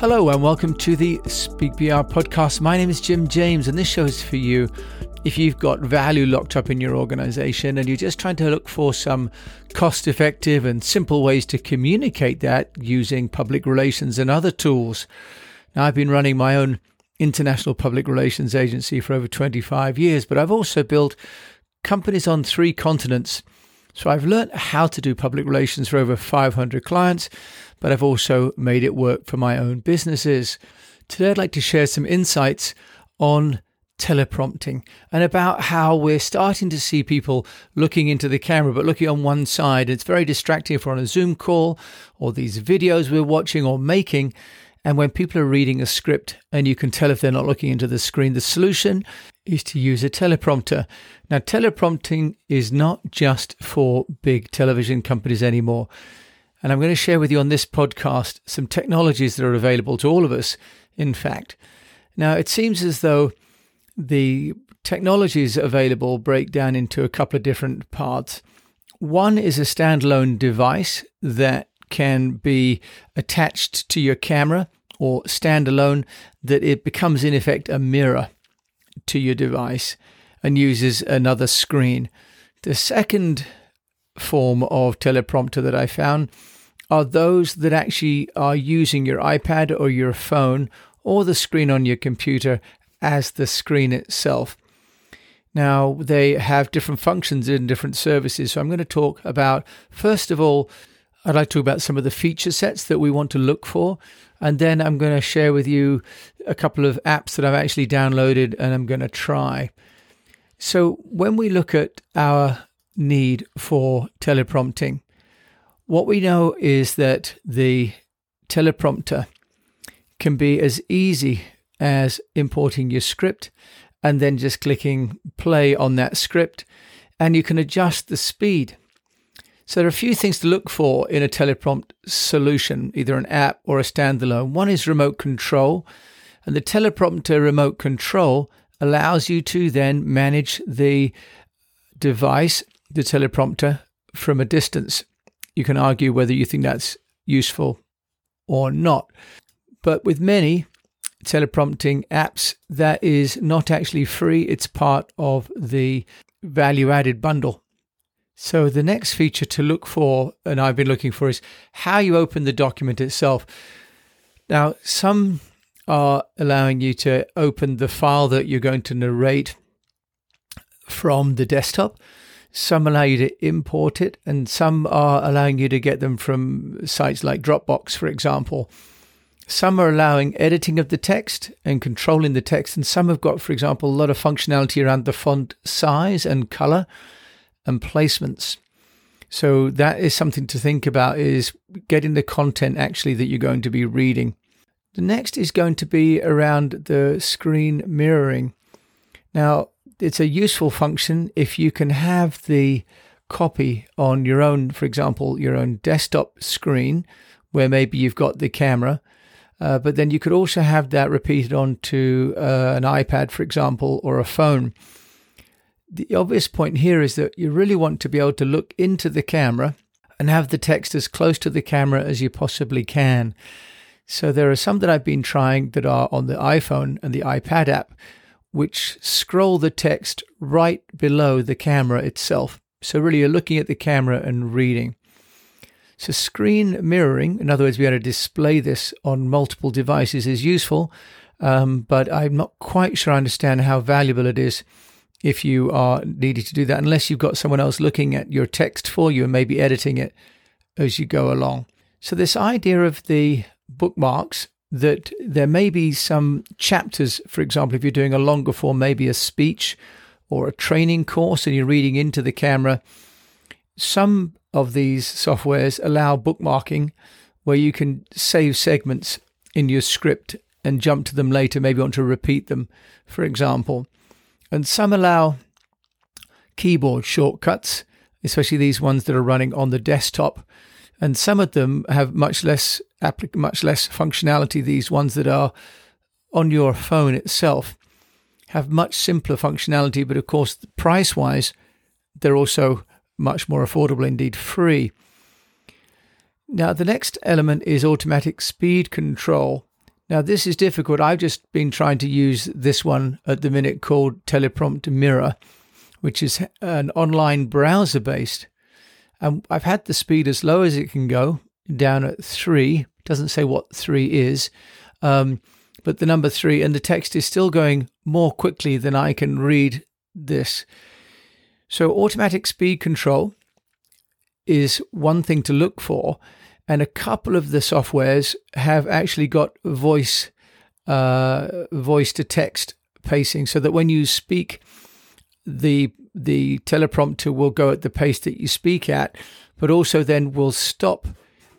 Hello and welcome to the Speak PR podcast. My name is Jim James, and this show is for you if you've got value locked up in your organization and you're just trying to look for some cost effective and simple ways to communicate that using public relations and other tools. Now, I've been running my own international public relations agency for over 25 years, but I've also built companies on three continents. So I've learned how to do public relations for over 500 clients, but I've also made it work for my own businesses. Today, I'd like to share some insights on teleprompting and about how we're starting to see people looking into the camera but looking on one side. It's very distracting if we're on a Zoom call or these videos we're watching or making. And when people are reading a script and you can tell if they're not looking into the screen, the solution is to use a teleprompter. Now, teleprompting is not just for big television companies anymore. And I'm going to share with you on this podcast some technologies that are available to all of us, in fact. Now, it seems as though the technologies available break down into a couple of different parts. One is a standalone device that can be attached to your camera or standalone, that it becomes in effect a mirror to your device and uses another screen. The second form of teleprompter that I found are those that actually are using your iPad or your phone or the screen on your computer as the screen itself. Now, they have different functions in different services. So, I'm going to talk about, first of all, I'd like to talk about some of the feature sets that we want to look for. And then I'm going to share with you a couple of apps that I've actually downloaded and I'm going to try. So, when we look at our need for teleprompting, what we know is that the teleprompter can be as easy as importing your script and then just clicking play on that script, and you can adjust the speed. So there are a few things to look for in a teleprompt solution, either an app or a standalone. One is remote control, and the teleprompter remote control allows you to then manage the device, the teleprompter, from a distance. You can argue whether you think that's useful or not. But with many, teleprompting apps that is not actually free. It's part of the value added bundle. So the next feature to look for, and I've been looking for, is how you open the document itself. Now, some are allowing you to open the file that you're going to narrate from the desktop. Some allow you to import it, and some are allowing you to get them from sites like Dropbox, for example. Some are allowing editing of the text and controlling the text, and some have got, for example, a lot of functionality around the font size and color and placements. So that is something to think about is getting the content actually that you're going to be reading. The next is going to be around the screen mirroring. Now, it's a useful function if you can have the copy on your own, for example, your own desktop screen, where maybe you've got the camera uh, but then you could also have that repeated onto uh, an iPad, for example, or a phone. The obvious point here is that you really want to be able to look into the camera and have the text as close to the camera as you possibly can. So there are some that I've been trying that are on the iPhone and the iPad app, which scroll the text right below the camera itself. So really, you're looking at the camera and reading. So, screen mirroring, in other words, being able to display this on multiple devices, is useful, um, but I'm not quite sure I understand how valuable it is if you are needing to do that, unless you've got someone else looking at your text for you and maybe editing it as you go along. So, this idea of the bookmarks that there may be some chapters, for example, if you're doing a longer form, maybe a speech or a training course and you're reading into the camera, some of these softwares allow bookmarking where you can save segments in your script and jump to them later, maybe want to repeat them, for example. And some allow keyboard shortcuts, especially these ones that are running on the desktop. And some of them have much less much less functionality. These ones that are on your phone itself have much simpler functionality, but of course, price wise, they're also much more affordable, indeed free. Now, the next element is automatic speed control. Now, this is difficult. I've just been trying to use this one at the minute called Teleprompt Mirror, which is an online browser based. And I've had the speed as low as it can go, down at three. Doesn't say what three is, um, but the number three, and the text is still going more quickly than I can read this. So, automatic speed control is one thing to look for, and a couple of the softwares have actually got voice uh, voice to text pacing, so that when you speak, the the teleprompter will go at the pace that you speak at, but also then will stop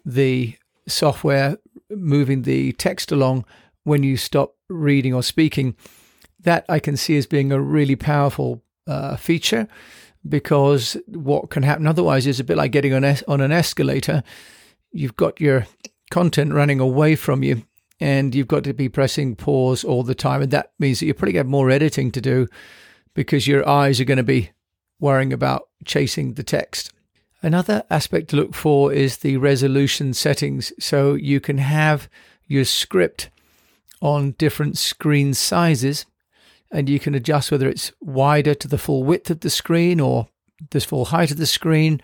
the software moving the text along when you stop reading or speaking. That I can see as being a really powerful uh, feature because what can happen otherwise is a bit like getting on, es- on an escalator. You've got your content running away from you and you've got to be pressing pause all the time. And that means that you probably have more editing to do because your eyes are going to be worrying about chasing the text. Another aspect to look for is the resolution settings. So you can have your script on different screen sizes and you can adjust whether it's wider to the full width of the screen or the full height of the screen.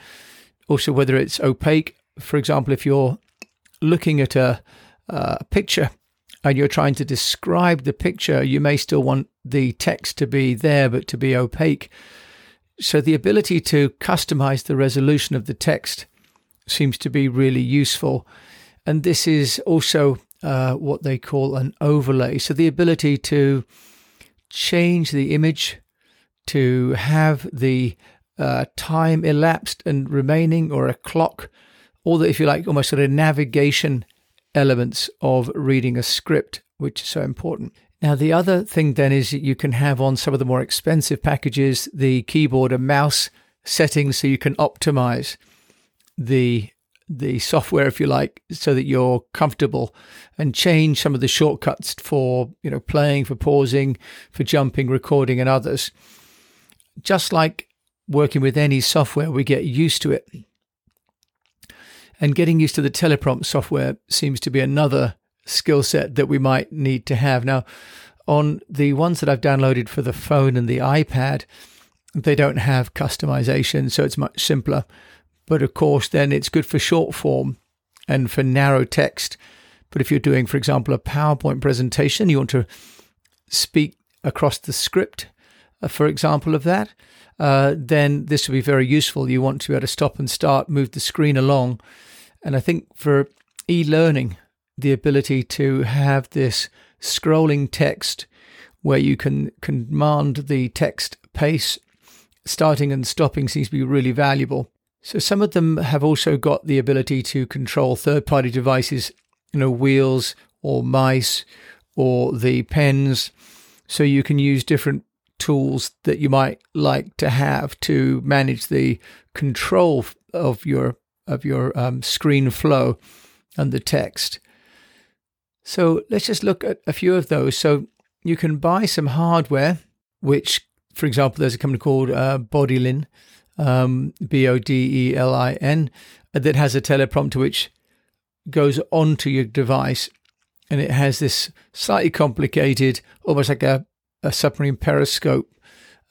Also, whether it's opaque. For example, if you're looking at a, a picture and you're trying to describe the picture, you may still want the text to be there, but to be opaque. So, the ability to customize the resolution of the text seems to be really useful. And this is also uh, what they call an overlay. So, the ability to change the image to have the uh, time elapsed and remaining, or a clock, or the, if you like, almost sort of navigation elements of reading a script, which is so important. Now, the other thing then is you can have on some of the more expensive packages the keyboard and mouse settings so you can optimize the the software, if you like, so that you're comfortable and change some of the shortcuts for, you know, playing, for pausing, for jumping, recording, and others. Just like working with any software, we get used to it. And getting used to the teleprompt software seems to be another skill set that we might need to have. Now, on the ones that I've downloaded for the phone and the iPad, they don't have customization, so it's much simpler. But of course, then it's good for short form and for narrow text. But if you're doing, for example, a PowerPoint presentation, you want to speak across the script, for example, of that, uh, then this will be very useful. You want to be able to stop and start, move the screen along. And I think for e learning, the ability to have this scrolling text where you can command the text pace starting and stopping seems to be really valuable. So some of them have also got the ability to control third-party devices, you know, wheels or mice or the pens. So you can use different tools that you might like to have to manage the control of your of your um, screen flow and the text. So let's just look at a few of those. So you can buy some hardware, which, for example, there's a company called uh, Bodelin um, B O D E L I N, that has a teleprompter which goes onto your device and it has this slightly complicated, almost like a, a submarine periscope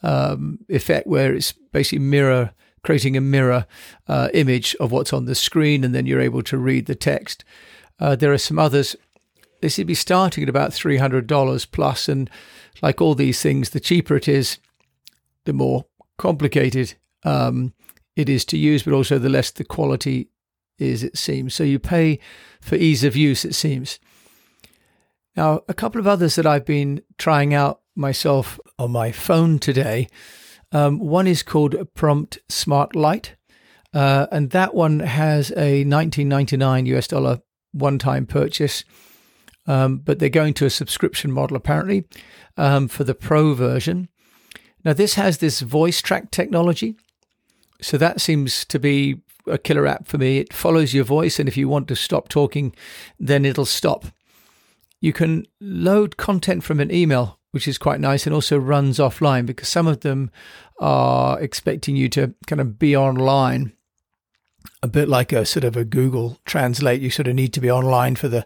um, effect where it's basically mirror creating a mirror uh, image of what's on the screen and then you're able to read the text. Uh, there are some others. This would be starting at about $300 plus, and like all these things, the cheaper it is, the more complicated um, it is to use, but also the less the quality is, it seems. So you pay for ease of use, it seems. Now, a couple of others that I've been trying out myself on my phone today. Um, one is called Prompt Smart Light, uh, and that one has a 1999 US dollar one-time purchase. Um, but they're going to a subscription model apparently um, for the pro version. Now, this has this voice track technology. So that seems to be a killer app for me. It follows your voice, and if you want to stop talking, then it'll stop. You can load content from an email, which is quite nice, and also runs offline because some of them are expecting you to kind of be online, a bit like a sort of a Google Translate. You sort of need to be online for the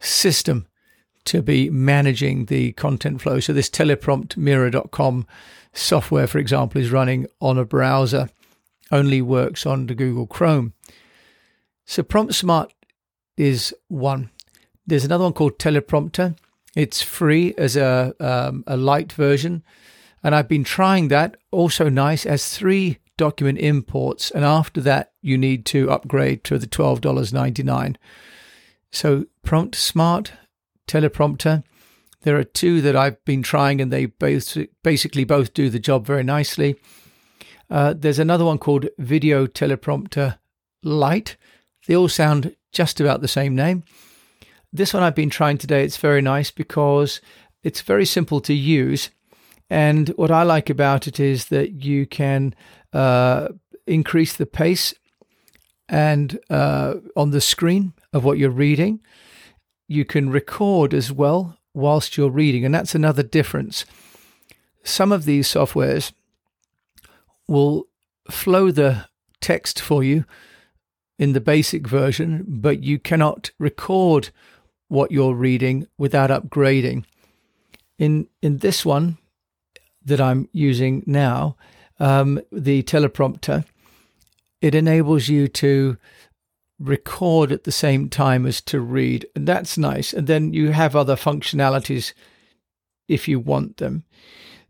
system to be managing the content flow. So this telepromptmirror.com software, for example, is running on a browser, only works on the Google Chrome. So PromptSmart is one. There's another one called Teleprompter. It's free as a um, a light version, and I've been trying that. Also nice as three document imports, and after that you need to upgrade to the twelve dollars ninety nine. So PromptSmart teleprompter. There are two that I've been trying, and they both basically both do the job very nicely. Uh, there's another one called Video Teleprompter Lite. They all sound just about the same name. This one I've been trying today. It's very nice because it's very simple to use. And what I like about it is that you can uh, increase the pace and uh, on the screen of what you're reading you can record as well whilst you're reading, and that's another difference. Some of these softwares will flow the text for you in the basic version, but you cannot record what you're reading without upgrading. In in this one that I'm using now, um, the teleprompter, it enables you to record at the same time as to read. And that's nice. And then you have other functionalities if you want them.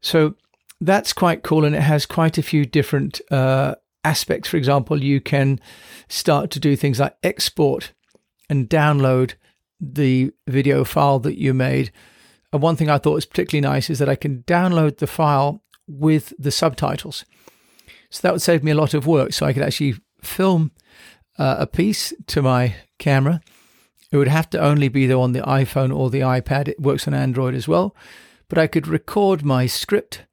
So that's quite cool. And it has quite a few different uh, aspects. For example, you can start to do things like export and download the video file that you made. And one thing I thought was particularly nice is that I can download the file with the subtitles. So that would save me a lot of work. So I could actually film uh, a piece to my camera. It would have to only be though on the iPhone or the iPad. It works on Android as well. But I could record my script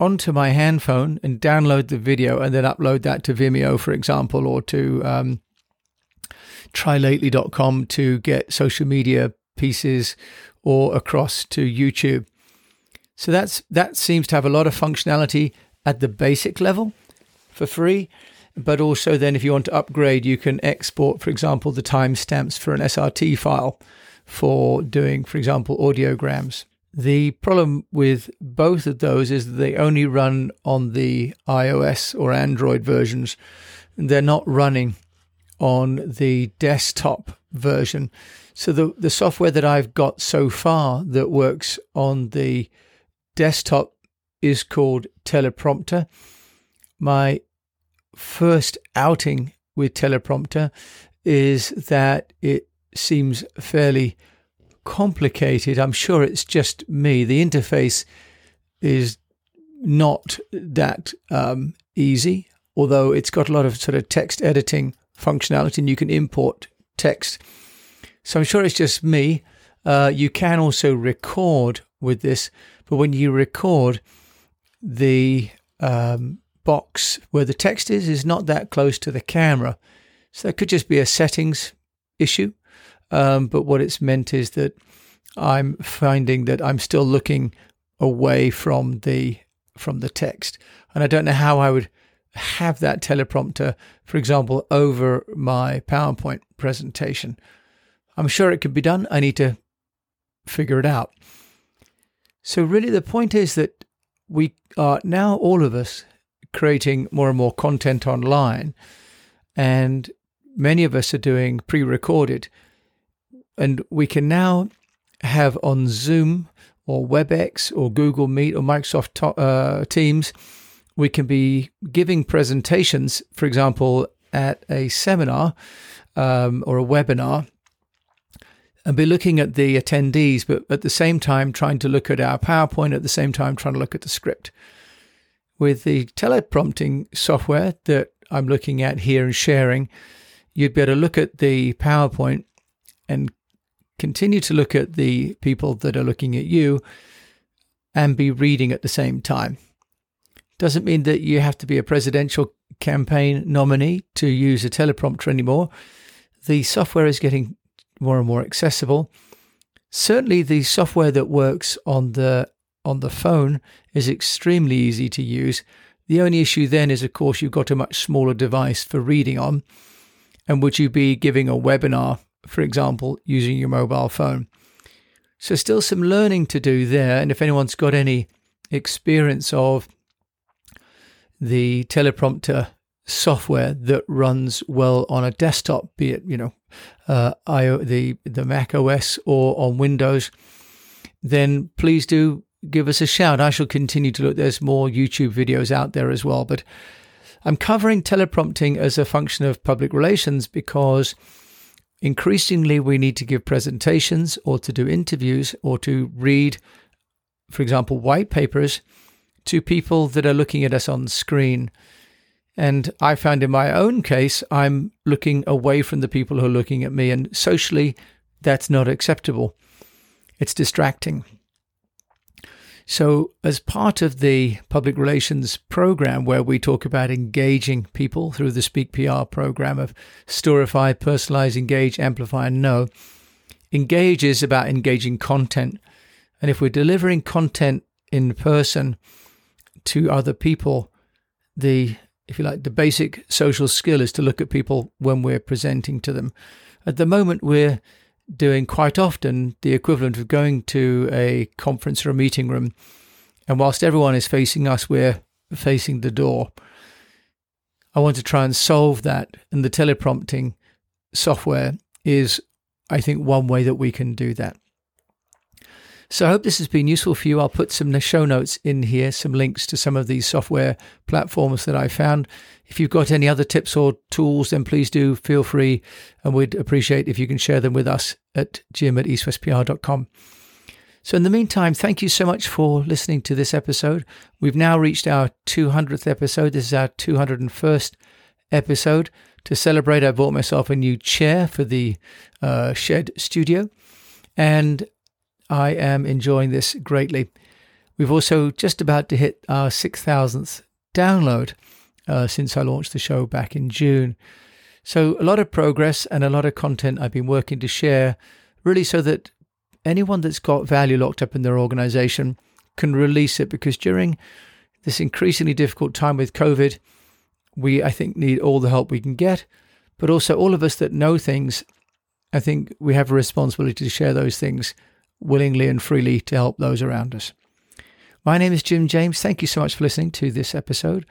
onto my handphone and download the video and then upload that to Vimeo, for example, or to um, trylately.com to get social media pieces or across to YouTube. So that's that seems to have a lot of functionality at the basic level for free. But also, then, if you want to upgrade, you can export, for example, the timestamps for an SRT file for doing, for example, audiograms. The problem with both of those is that they only run on the iOS or Android versions. They're not running on the desktop version. So the the software that I've got so far that works on the desktop is called Teleprompter. My first outing with teleprompter is that it seems fairly complicated. I'm sure it's just me. The interface is not that um, easy, although it's got a lot of sort of text editing functionality and you can import text. So I'm sure it's just me. Uh, you can also record with this, but when you record, the um, box where the text is is not that close to the camera. So that could just be a settings issue. Um, but what it's meant is that I'm finding that I'm still looking away from the from the text, and I don't know how I would have that teleprompter, for example, over my PowerPoint presentation. I'm sure it could be done. I need to figure it out. So really, the point is that we are now all of us creating more and more content online. And many of us are doing pre recorded. And we can now have on Zoom or WebEx or Google Meet or Microsoft to- uh, Teams, we can be giving presentations, for example, at a seminar um, or a webinar, and be looking at the attendees, but at the same time trying to look at our PowerPoint, at the same time trying to look at the script with the teleprompting software that I'm looking at here and sharing, you'd be able to look at the PowerPoint and continue to look at the people that are looking at you and be reading at the same time. Doesn't mean that you have to be a presidential campaign nominee to use a teleprompter anymore. The software is getting more and more accessible. Certainly, the software that works on the on the phone is extremely easy to use. The only issue then is, of course, you've got a much smaller device for reading on. And would you be giving a webinar, for example, using your mobile phone? So, still some learning to do there. And if anyone's got any experience of the teleprompter software that runs well on a desktop, be it you know uh, the the Mac OS or on Windows, then please do give us a shout. I shall continue to look. There's more YouTube videos out there as well, but I'm covering teleprompting as a function of public relations because increasingly we need to give presentations or to do interviews or to read, for example, white papers to people that are looking at us on screen. And I found in my own case, I'm looking away from the people who are looking at me, and socially, that's not acceptable. It's distracting. So, as part of the public relations program, where we talk about engaging people through the Speak PR program of Storify, Personalize, Engage, Amplify, and Know, engage is about engaging content. And if we're delivering content in person to other people, the if you like, the basic social skill is to look at people when we're presenting to them. At the moment, we're doing quite often the equivalent of going to a conference or a meeting room, and whilst everyone is facing us, we're facing the door. I want to try and solve that, and the teleprompting software is, I think, one way that we can do that. So I hope this has been useful for you. I'll put some show notes in here, some links to some of these software platforms that I found. If you've got any other tips or tools, then please do feel free. And we'd appreciate if you can share them with us at jim at eastwestpr.com. So, in the meantime, thank you so much for listening to this episode. We've now reached our 200th episode. This is our 201st episode. To celebrate, I bought myself a new chair for the uh, shed studio. And I am enjoying this greatly. We've also just about to hit our 6,000th download uh, since I launched the show back in June. So, a lot of progress and a lot of content I've been working to share, really, so that anyone that's got value locked up in their organization can release it. Because during this increasingly difficult time with COVID, we, I think, need all the help we can get. But also, all of us that know things, I think we have a responsibility to share those things willingly and freely to help those around us. My name is Jim James. Thank you so much for listening to this episode.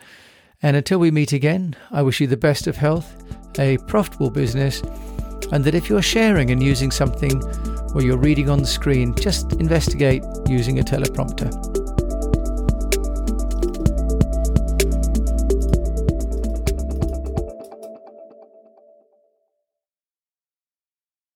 And until we meet again, I wish you the best of health, a profitable business, and that if you're sharing and using something or you're reading on the screen, just investigate using a teleprompter.